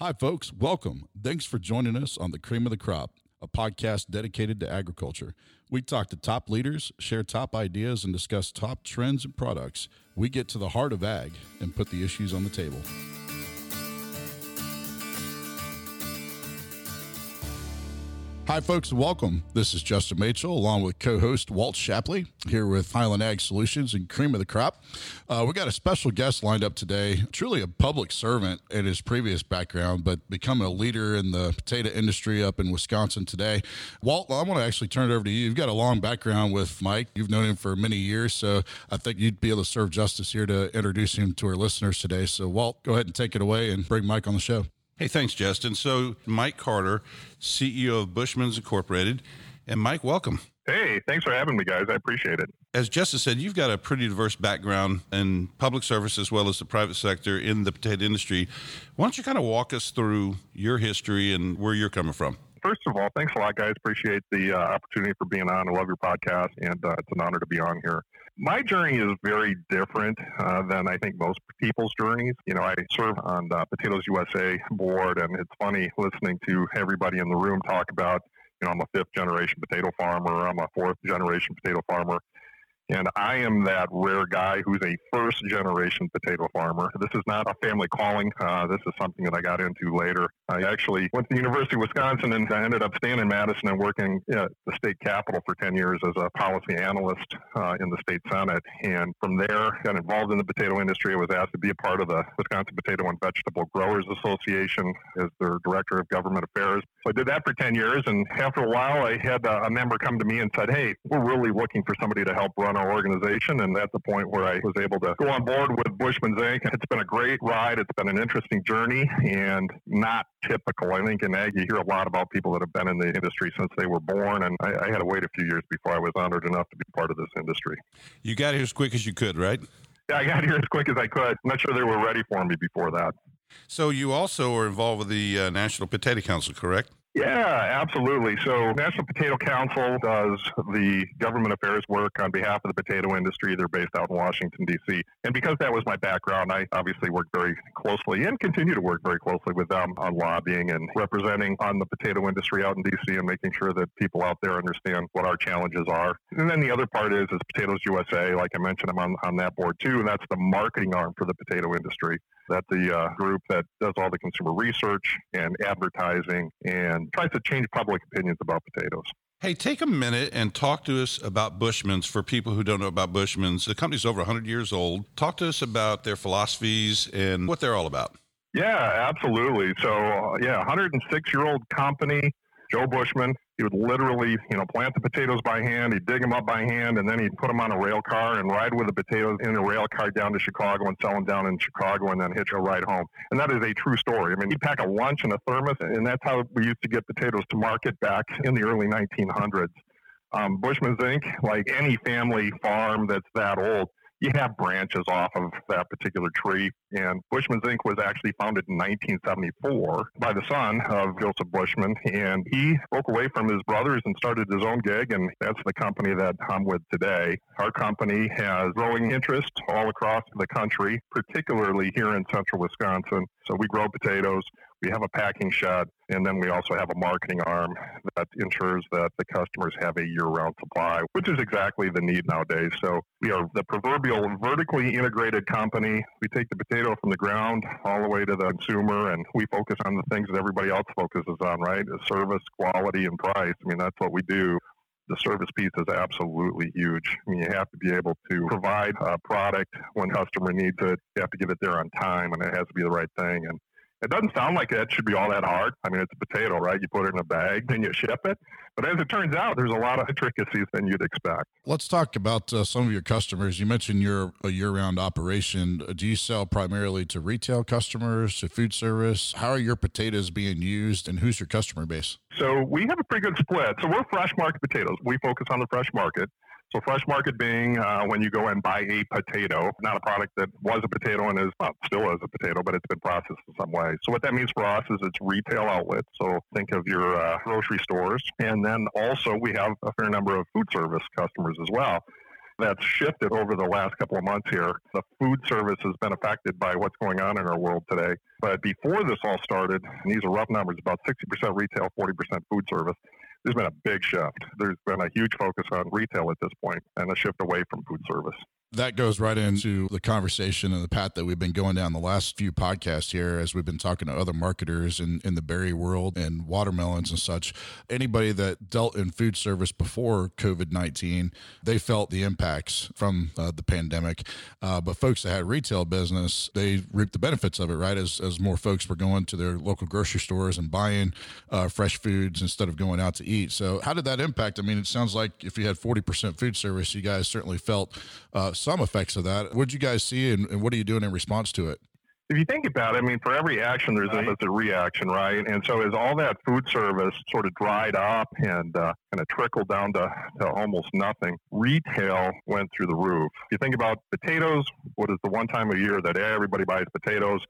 Hi, folks. Welcome. Thanks for joining us on The Cream of the Crop, a podcast dedicated to agriculture. We talk to top leaders, share top ideas, and discuss top trends and products. We get to the heart of ag and put the issues on the table. Hi, folks, and welcome. This is Justin Machel, along with co host Walt Shapley, here with Highland Ag Solutions and Cream of the Crop. Uh, we got a special guest lined up today, truly a public servant in his previous background, but becoming a leader in the potato industry up in Wisconsin today. Walt, I want to actually turn it over to you. You've got a long background with Mike, you've known him for many years, so I think you'd be able to serve justice here to introduce him to our listeners today. So, Walt, go ahead and take it away and bring Mike on the show. Hey, thanks, Justin. So, Mike Carter, CEO of Bushman's Incorporated. And Mike, welcome. Hey, thanks for having me, guys. I appreciate it. As Justin said, you've got a pretty diverse background in public service as well as the private sector in the potato industry. Why don't you kind of walk us through your history and where you're coming from? First of all, thanks a lot, guys. Appreciate the uh, opportunity for being on. I love your podcast, and uh, it's an honor to be on here my journey is very different uh, than I think most people's journeys. You know, I serve on the Potatoes USA board, and it's funny listening to everybody in the room talk about, you know, I'm a fifth generation potato farmer, I'm a fourth generation potato farmer. And I am that rare guy who's a first generation potato farmer. This is not a family calling. Uh, this is something that I got into later. I actually went to the University of Wisconsin and I ended up staying in Madison and working at the state capitol for 10 years as a policy analyst uh, in the state senate. And from there, got involved in the potato industry. I was asked to be a part of the Wisconsin Potato and Vegetable Growers Association as their director of government affairs. So I did that for 10 years. And after a while, I had a member come to me and said, Hey, we're really looking for somebody to help run our organization. And that's the point where I was able to go on board with Bushman's Inc. It's been a great ride. It's been an interesting journey and not typical. I think in ag, you hear a lot about people that have been in the industry since they were born. And I, I had to wait a few years before I was honored enough to be part of this industry. You got here as quick as you could, right? Yeah, I got here as quick as I could. I'm not sure they were ready for me before that. So you also are involved with the uh, National Potato Council, correct? Yeah, absolutely. So, National Potato Council does the government affairs work on behalf of the potato industry. They're based out in Washington, D.C. And because that was my background, I obviously worked very closely and continue to work very closely with them on lobbying and representing on the potato industry out in D.C. and making sure that people out there understand what our challenges are. And then the other part is, is Potatoes USA. Like I mentioned, I'm on, on that board too, and that's the marketing arm for the potato industry. That's the uh, group that does all the consumer research and advertising and tries to change public opinions about potatoes. Hey, take a minute and talk to us about Bushman's for people who don't know about Bushman's. The company's over 100 years old. Talk to us about their philosophies and what they're all about. Yeah, absolutely. So, uh, yeah, 106 year old company. Joe Bushman. He would literally, you know, plant the potatoes by hand. He'd dig them up by hand, and then he'd put them on a rail car and ride with the potatoes in a rail car down to Chicago and sell them down in Chicago, and then hitch a ride home. And that is a true story. I mean, he'd pack a lunch and a thermos, and that's how we used to get potatoes to market back in the early 1900s. Um, Bushman's Inc., like any family farm that's that old, you have branches off of that particular tree. And Bushman's Inc. was actually founded in 1974 by the son of Joseph Bushman. And he broke away from his brothers and started his own gig. And that's the company that I'm with today. Our company has growing interest all across the country, particularly here in central Wisconsin. So we grow potatoes. We have a packing shed, and then we also have a marketing arm that ensures that the customers have a year round supply, which is exactly the need nowadays. So we are the proverbial vertically integrated company. We take the potato from the ground all the way to the consumer, and we focus on the things that everybody else focuses on, right? Service, quality, and price. I mean, that's what we do the service piece is absolutely huge. I mean, you have to be able to provide a product when customer needs it. You have to get it there on time, and it has to be the right thing. And it doesn't sound like that should be all that hard. I mean, it's a potato, right? You put it in a bag, then you ship it. But as it turns out, there's a lot of intricacies than you'd expect. Let's talk about uh, some of your customers. You mentioned you're a year round operation. Do you sell primarily to retail customers, to food service? How are your potatoes being used, and who's your customer base? So we have a pretty good split. So we're fresh market potatoes. We focus on the fresh market. So fresh market being uh, when you go and buy a potato, not a product that was a potato and is well, still is a potato, but it's been processed in some way. So what that means for us is it's retail outlets. So think of your uh, grocery stores, and then also we have a fair number of food service customers as well. that's shifted over the last couple of months here. The food service has been affected by what's going on in our world today. But before this all started, and these are rough numbers, about 60% retail, 40% food service there's been a big shift. There's been a huge focus on retail at this point and a shift away from food service that goes right into the conversation and the path that we've been going down the last few podcasts here as we've been talking to other marketers in, in the berry world and watermelons and such. Anybody that dealt in food service before COVID 19, they felt the impacts from uh, the pandemic. Uh, but folks that had retail business, they reaped the benefits of it, right? As, as more folks were going to their local grocery stores and buying uh, fresh foods instead of going out to eat. So, how did that impact? I mean, it sounds like if you had 40% food service, you guys certainly felt uh, some effects of that. What did you guys see, and, and what are you doing in response to it? if you think about it, I mean, for every action, there's a, a reaction, right? And so as all that food service sort of dried up and uh, kind of trickled down to, to almost nothing, retail went through the roof. If you think about potatoes, what is the one time a year that everybody buys potatoes?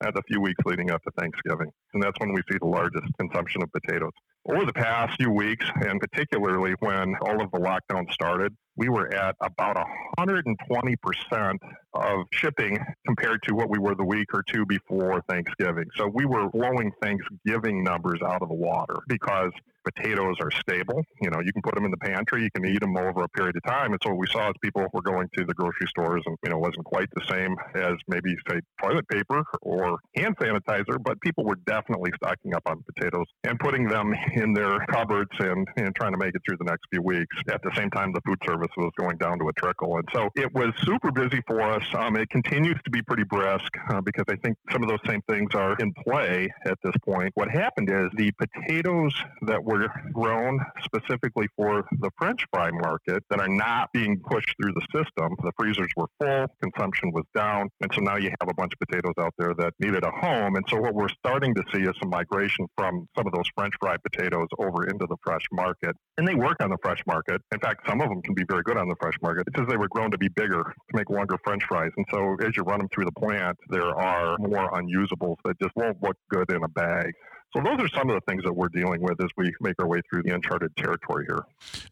That's a few weeks leading up to Thanksgiving. And that's when we see the largest consumption of potatoes. Over the past few weeks, and particularly when all of the lockdown started, we were at about 120% of shipping compared to what we were the week or two before Thanksgiving. So we were blowing Thanksgiving numbers out of the water because potatoes are stable. You know, you can put them in the pantry, you can eat them over a period of time. And so what we saw is people were going to the grocery stores and, you know, wasn't quite the same as maybe, say, toilet paper or hand sanitizer, but people were definitely stocking up on potatoes and putting them in their cupboards and, and trying to make it through the next few weeks. At the same time, the food service was going down to a trickle. And so it was super busy for us. Um, it continues to be pretty brisk uh, because I think some of those same things are in play at this point. What happened is the potatoes that were grown specifically for the French fry market that are not being pushed through the system. The freezers were full, consumption was down, and so now you have a bunch of potatoes out there that needed a home. And so what we're starting to see is some migration from some of those French fry potatoes over into the fresh market. And they work on the fresh market. In fact, some of them can be very good on the fresh market. Just they were grown to be bigger to make longer French fries. And so as you run them through the plant, there are more unusables that just won't look good in a bag. So those are some of the things that we're dealing with as we make our way through the uncharted territory here.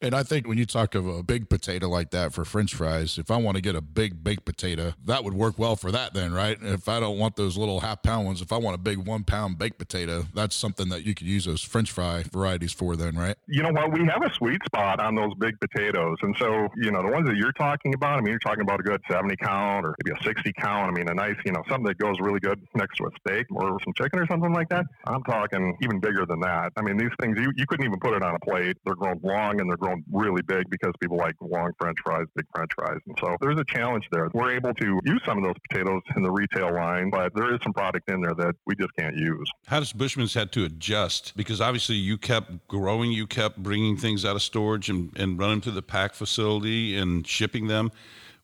And I think when you talk of a big potato like that for French fries, if I want to get a big baked potato, that would work well for that then, right? If I don't want those little half pound ones, if I want a big one pound baked potato, that's something that you could use those French fry varieties for then, right? You know what? We have a sweet spot on those big potatoes. And so, you know, the ones that you're talking about, I mean, you're talking about a good 70 count or maybe a 60 count. I mean, a nice, you know, something that goes really good next to a steak or some chicken or something like that. I'm talking even bigger than that. I mean, these things, you, you couldn't even put it on a plate. They're grown long and they're grown really big because people like long French fries, big French fries. And so there's a challenge there. We're able to use some of those potatoes in the retail line, but there is some product in there that we just can't use. How does Bushman's had to adjust? Because obviously you kept growing, you kept bringing things out of storage and, and running to the pack facility and shipping them.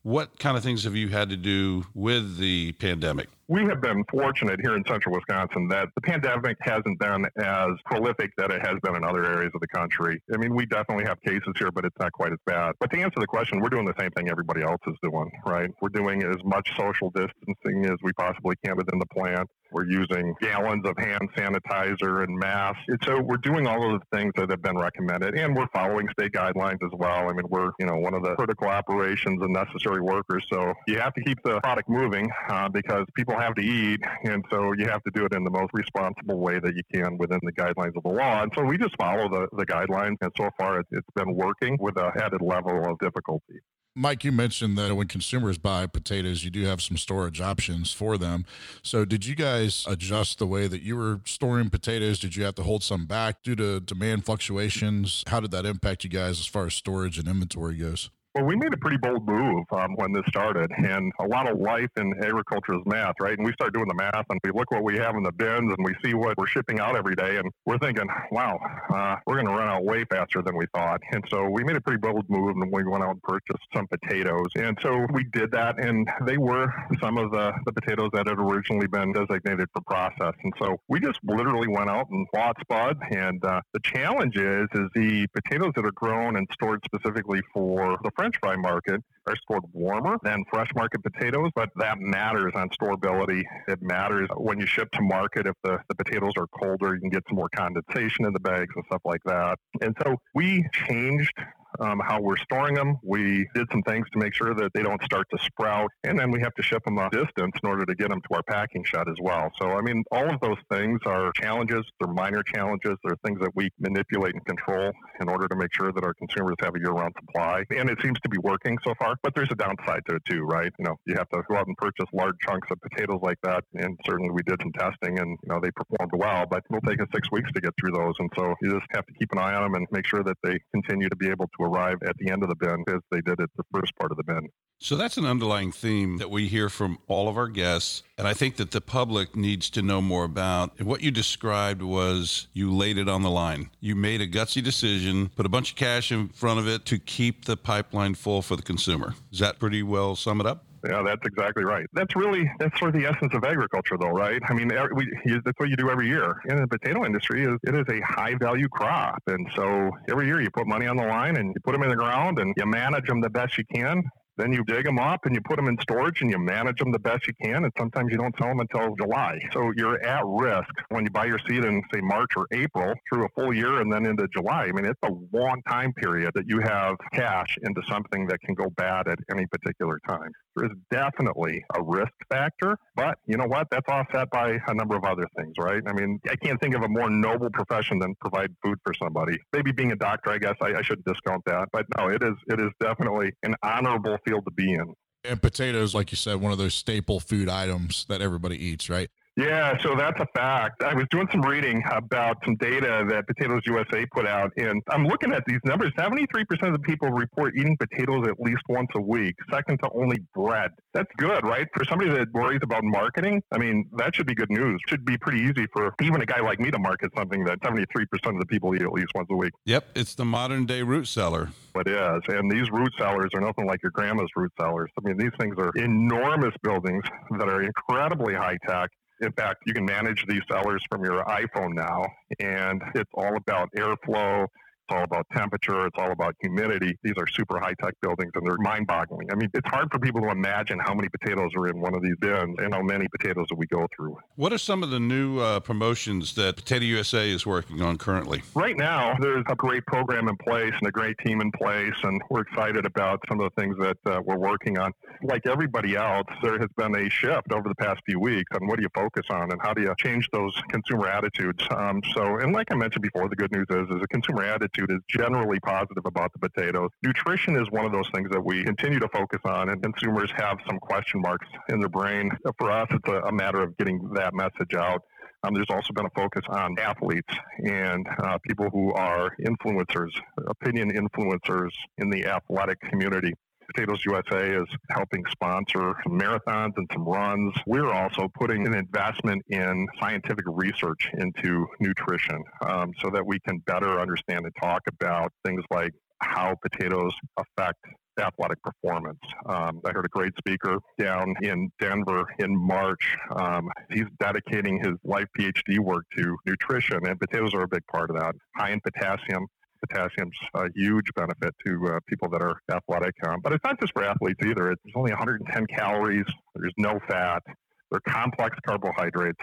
What kind of things have you had to do with the pandemic? We have been fortunate here in central Wisconsin that the pandemic hasn't been as prolific that it has been in other areas of the country. I mean, we definitely have cases here, but it's not quite as bad. But to answer the question, we're doing the same thing everybody else is doing, right? We're doing as much social distancing as we possibly can within the plant. We're using gallons of hand sanitizer and masks. And so we're doing all of the things that have been recommended, and we're following state guidelines as well. I mean, we're you know one of the critical operations and necessary workers, so you have to keep the product moving uh, because people have to eat, and so you have to do it in the most responsible way that you can within the guidelines of the law. And so we just follow the, the guidelines, and so far it, it's been working with a added level of difficulty. Mike, you mentioned that when consumers buy potatoes, you do have some storage options for them. So, did you guys adjust the way that you were storing potatoes? Did you have to hold some back due to demand fluctuations? How did that impact you guys as far as storage and inventory goes? Well, we made a pretty bold move um, when this started, and a lot of life in agriculture is math, right? And we start doing the math, and we look what we have in the bins, and we see what we're shipping out every day, and we're thinking, wow, uh, we're going to run out way faster than we thought. And so we made a pretty bold move, and we went out and purchased some potatoes. And so we did that, and they were some of the, the potatoes that had originally been designated for process. And so we just literally went out and bought spud. And uh, the challenge is, is the potatoes that are grown and stored specifically for the French fry market are stored warmer than fresh market potatoes, but that matters on storability. It matters when you ship to market. If the, the potatoes are colder, you can get some more condensation in the bags and stuff like that. And so we changed um, how we're storing them. We did some things to make sure that they don't start to sprout, and then we have to ship them a distance in order to get them to our packing shed as well. So, I mean, all of those things are challenges. They're minor challenges. They're things that we manipulate and control in order to make sure that our consumers have a year-round supply. And it seems to be working so far, but there's a downside to it too, right? You know, you have to go out and purchase large chunks of potatoes like that, and certainly we did some testing, and you know they performed well, but it'll take us six weeks to get through those, and so you just have to keep an eye on them and make sure that they continue to be able to arrive at the end of the bend as they did at the first part of the bend. So that's an underlying theme that we hear from all of our guests. And I think that the public needs to know more about. What you described was you laid it on the line. You made a gutsy decision, put a bunch of cash in front of it to keep the pipeline full for the consumer. Does that pretty well sum it up? Yeah, that's exactly right. That's really that's sort of the essence of agriculture, though, right? I mean, we, that's what you do every year. In the potato industry, is it is a high value crop, and so every year you put money on the line and you put them in the ground and you manage them the best you can. Then you dig them up and you put them in storage and you manage them the best you can. And sometimes you don't sell them until July. So you're at risk when you buy your seed in, say, March or April through a full year and then into July. I mean, it's a long time period that you have cash into something that can go bad at any particular time. There is definitely a risk factor, but you know what? That's offset by a number of other things, right? I mean, I can't think of a more noble profession than provide food for somebody. Maybe being a doctor, I guess I, I shouldn't discount that, but no, it is it is definitely an honorable field to be in. And potatoes, like you said, one of those staple food items that everybody eats, right? Yeah, so that's a fact. I was doing some reading about some data that Potatoes USA put out, and I'm looking at these numbers. 73% of the people report eating potatoes at least once a week, second to only bread. That's good, right? For somebody that worries about marketing, I mean, that should be good news. It should be pretty easy for even a guy like me to market something that 73% of the people eat at least once a week. Yep, it's the modern day root cellar. It is. And these root cellars are nothing like your grandma's root cellars. I mean, these things are enormous buildings that are incredibly high tech in fact, you can manage these cellars from your iPhone now, and it's all about airflow, it's all about temperature. It's all about humidity. These are super high tech buildings and they're mind boggling. I mean, it's hard for people to imagine how many potatoes are in one of these bins and how many potatoes that we go through. What are some of the new uh, promotions that Potato USA is working on currently? Right now, there's a great program in place and a great team in place, and we're excited about some of the things that uh, we're working on. Like everybody else, there has been a shift over the past few weeks on what do you focus on and how do you change those consumer attitudes. Um, so, and like I mentioned before, the good news is, is a consumer attitude attitude is generally positive about the potatoes. Nutrition is one of those things that we continue to focus on, and consumers have some question marks in their brain. For us, it's a, a matter of getting that message out. Um, there's also been a focus on athletes and uh, people who are influencers, opinion influencers in the athletic community. Potatoes USA is helping sponsor some marathons and some runs. We're also putting an investment in scientific research into nutrition um, so that we can better understand and talk about things like how potatoes affect athletic performance. Um, I heard a great speaker down in Denver in March. Um, he's dedicating his life PhD work to nutrition, and potatoes are a big part of that. High in potassium, potassium's a huge benefit to uh, people that are athletic. Um, but it's not just for athletes either. It's only 110 calories. There's no fat. They're complex carbohydrates.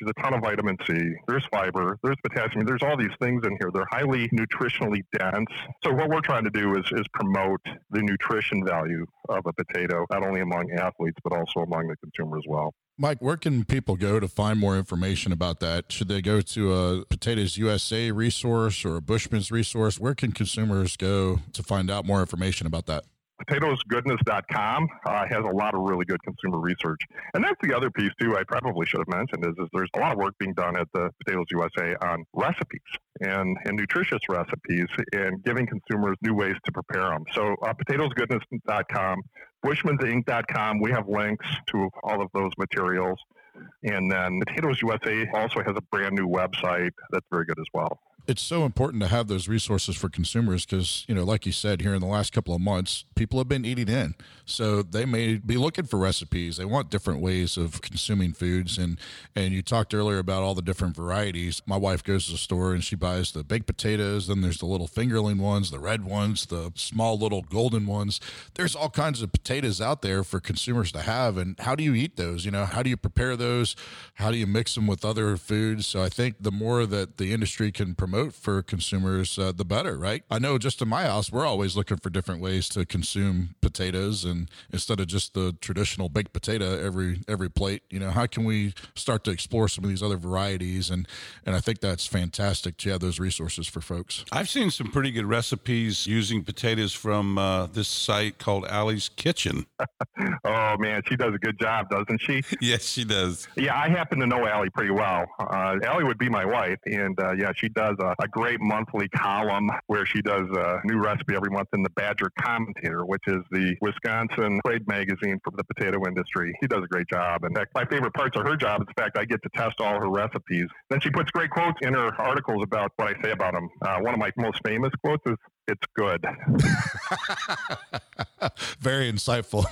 There's a ton of vitamin C. There's fiber. There's potassium. There's all these things in here. They're highly nutritionally dense. So what we're trying to do is, is promote the nutrition value of a potato, not only among athletes, but also among the consumer as well. Mike, where can people go to find more information about that? Should they go to a Potatoes USA resource or a Bushman's resource? Where can consumers go to find out more information about that? potatoesgoodness.com uh, has a lot of really good consumer research. And that's the other piece, too, I probably should have mentioned is, is there's a lot of work being done at the Potatoes USA on recipes and, and nutritious recipes and giving consumers new ways to prepare them. So uh, potatoesgoodness.com, bushmansinc.com, we have links to all of those materials. And then Potatoes USA also has a brand new website that's very good as well it's so important to have those resources for consumers because you know like you said here in the last couple of months people have been eating in. So they may be looking for recipes. They want different ways of consuming foods. And and you talked earlier about all the different varieties. My wife goes to the store and she buys the baked potatoes. Then there's the little fingerling ones the red ones the small little golden ones. There's all kinds of potatoes out there for consumers to have. And how do you eat those? You know how do you prepare those? How do you mix them with other foods? So i think the more that the industry can promote promote for consumers, uh, the better, right? I know just in my house, we're always looking for different ways to consume potatoes, and instead of just the traditional baked potato every every plate, you know, how can we start to explore some of these other varieties? And and I think that's fantastic to have those resources for folks. I've seen some pretty good recipes using potatoes from uh, this site called Allie's Kitchen. oh man, she does a good job, doesn't she? yes, she does. Yeah, I happen to know Allie pretty well. Uh, Allie would be my wife, and uh, yeah, she does a, a, great monthly column where she does a new recipe every month in the Badger Common'Tater, which is the Wisconsin trade magazine for the potato industry. She does a great job. In fact, my favorite parts of her job is the fact I get to test all her recipes. Then she puts great quotes in her articles about what I say about them. Uh, one of my most famous quotes is it's good. Very insightful.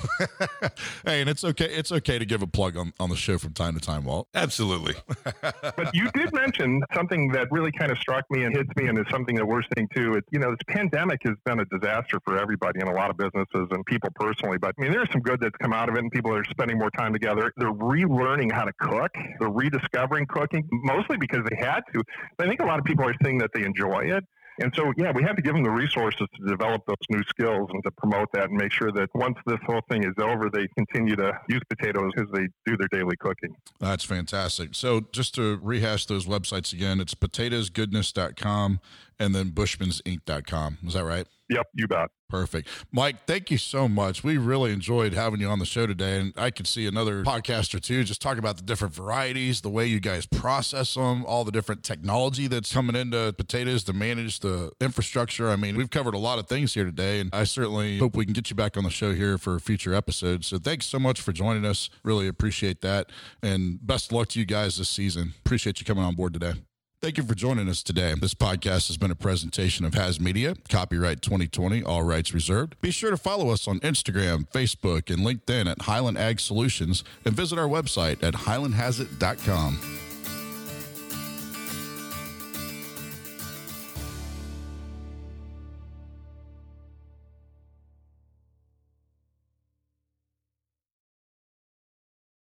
hey, and it's okay. It's okay to give a plug on, on the show from time to time, Walt. Absolutely. but you did mention something that really kind of struck me and hits me, and is something that we're seeing too. It's you know, this pandemic has been a disaster for everybody and a lot of businesses and people personally. But I mean, there's some good that's come out of it, and people are spending more time together. They're relearning how to cook. They're rediscovering cooking, mostly because they had to. But I think a lot of people are saying that they enjoy it. And so, yeah, we have to give them the resources to develop those new skills and to promote that and make sure that once this whole thing is over, they continue to use potatoes as they do their daily cooking. That's fantastic. So, just to rehash those websites again, it's potatoesgoodness.com and then bushmansinc.com. Is that right? Yep, you bet. Perfect. Mike, thank you so much. We really enjoyed having you on the show today. And I could see another podcast or two just talk about the different varieties, the way you guys process them, all the different technology that's coming into potatoes to manage the infrastructure. I mean, we've covered a lot of things here today. And I certainly hope we can get you back on the show here for future episodes. So thanks so much for joining us. Really appreciate that. And best of luck to you guys this season. Appreciate you coming on board today. Thank you for joining us today. This podcast has been a presentation of Has Media, copyright 2020, all rights reserved. Be sure to follow us on Instagram, Facebook, and LinkedIn at Highland Ag Solutions and visit our website at highlandhasit.com.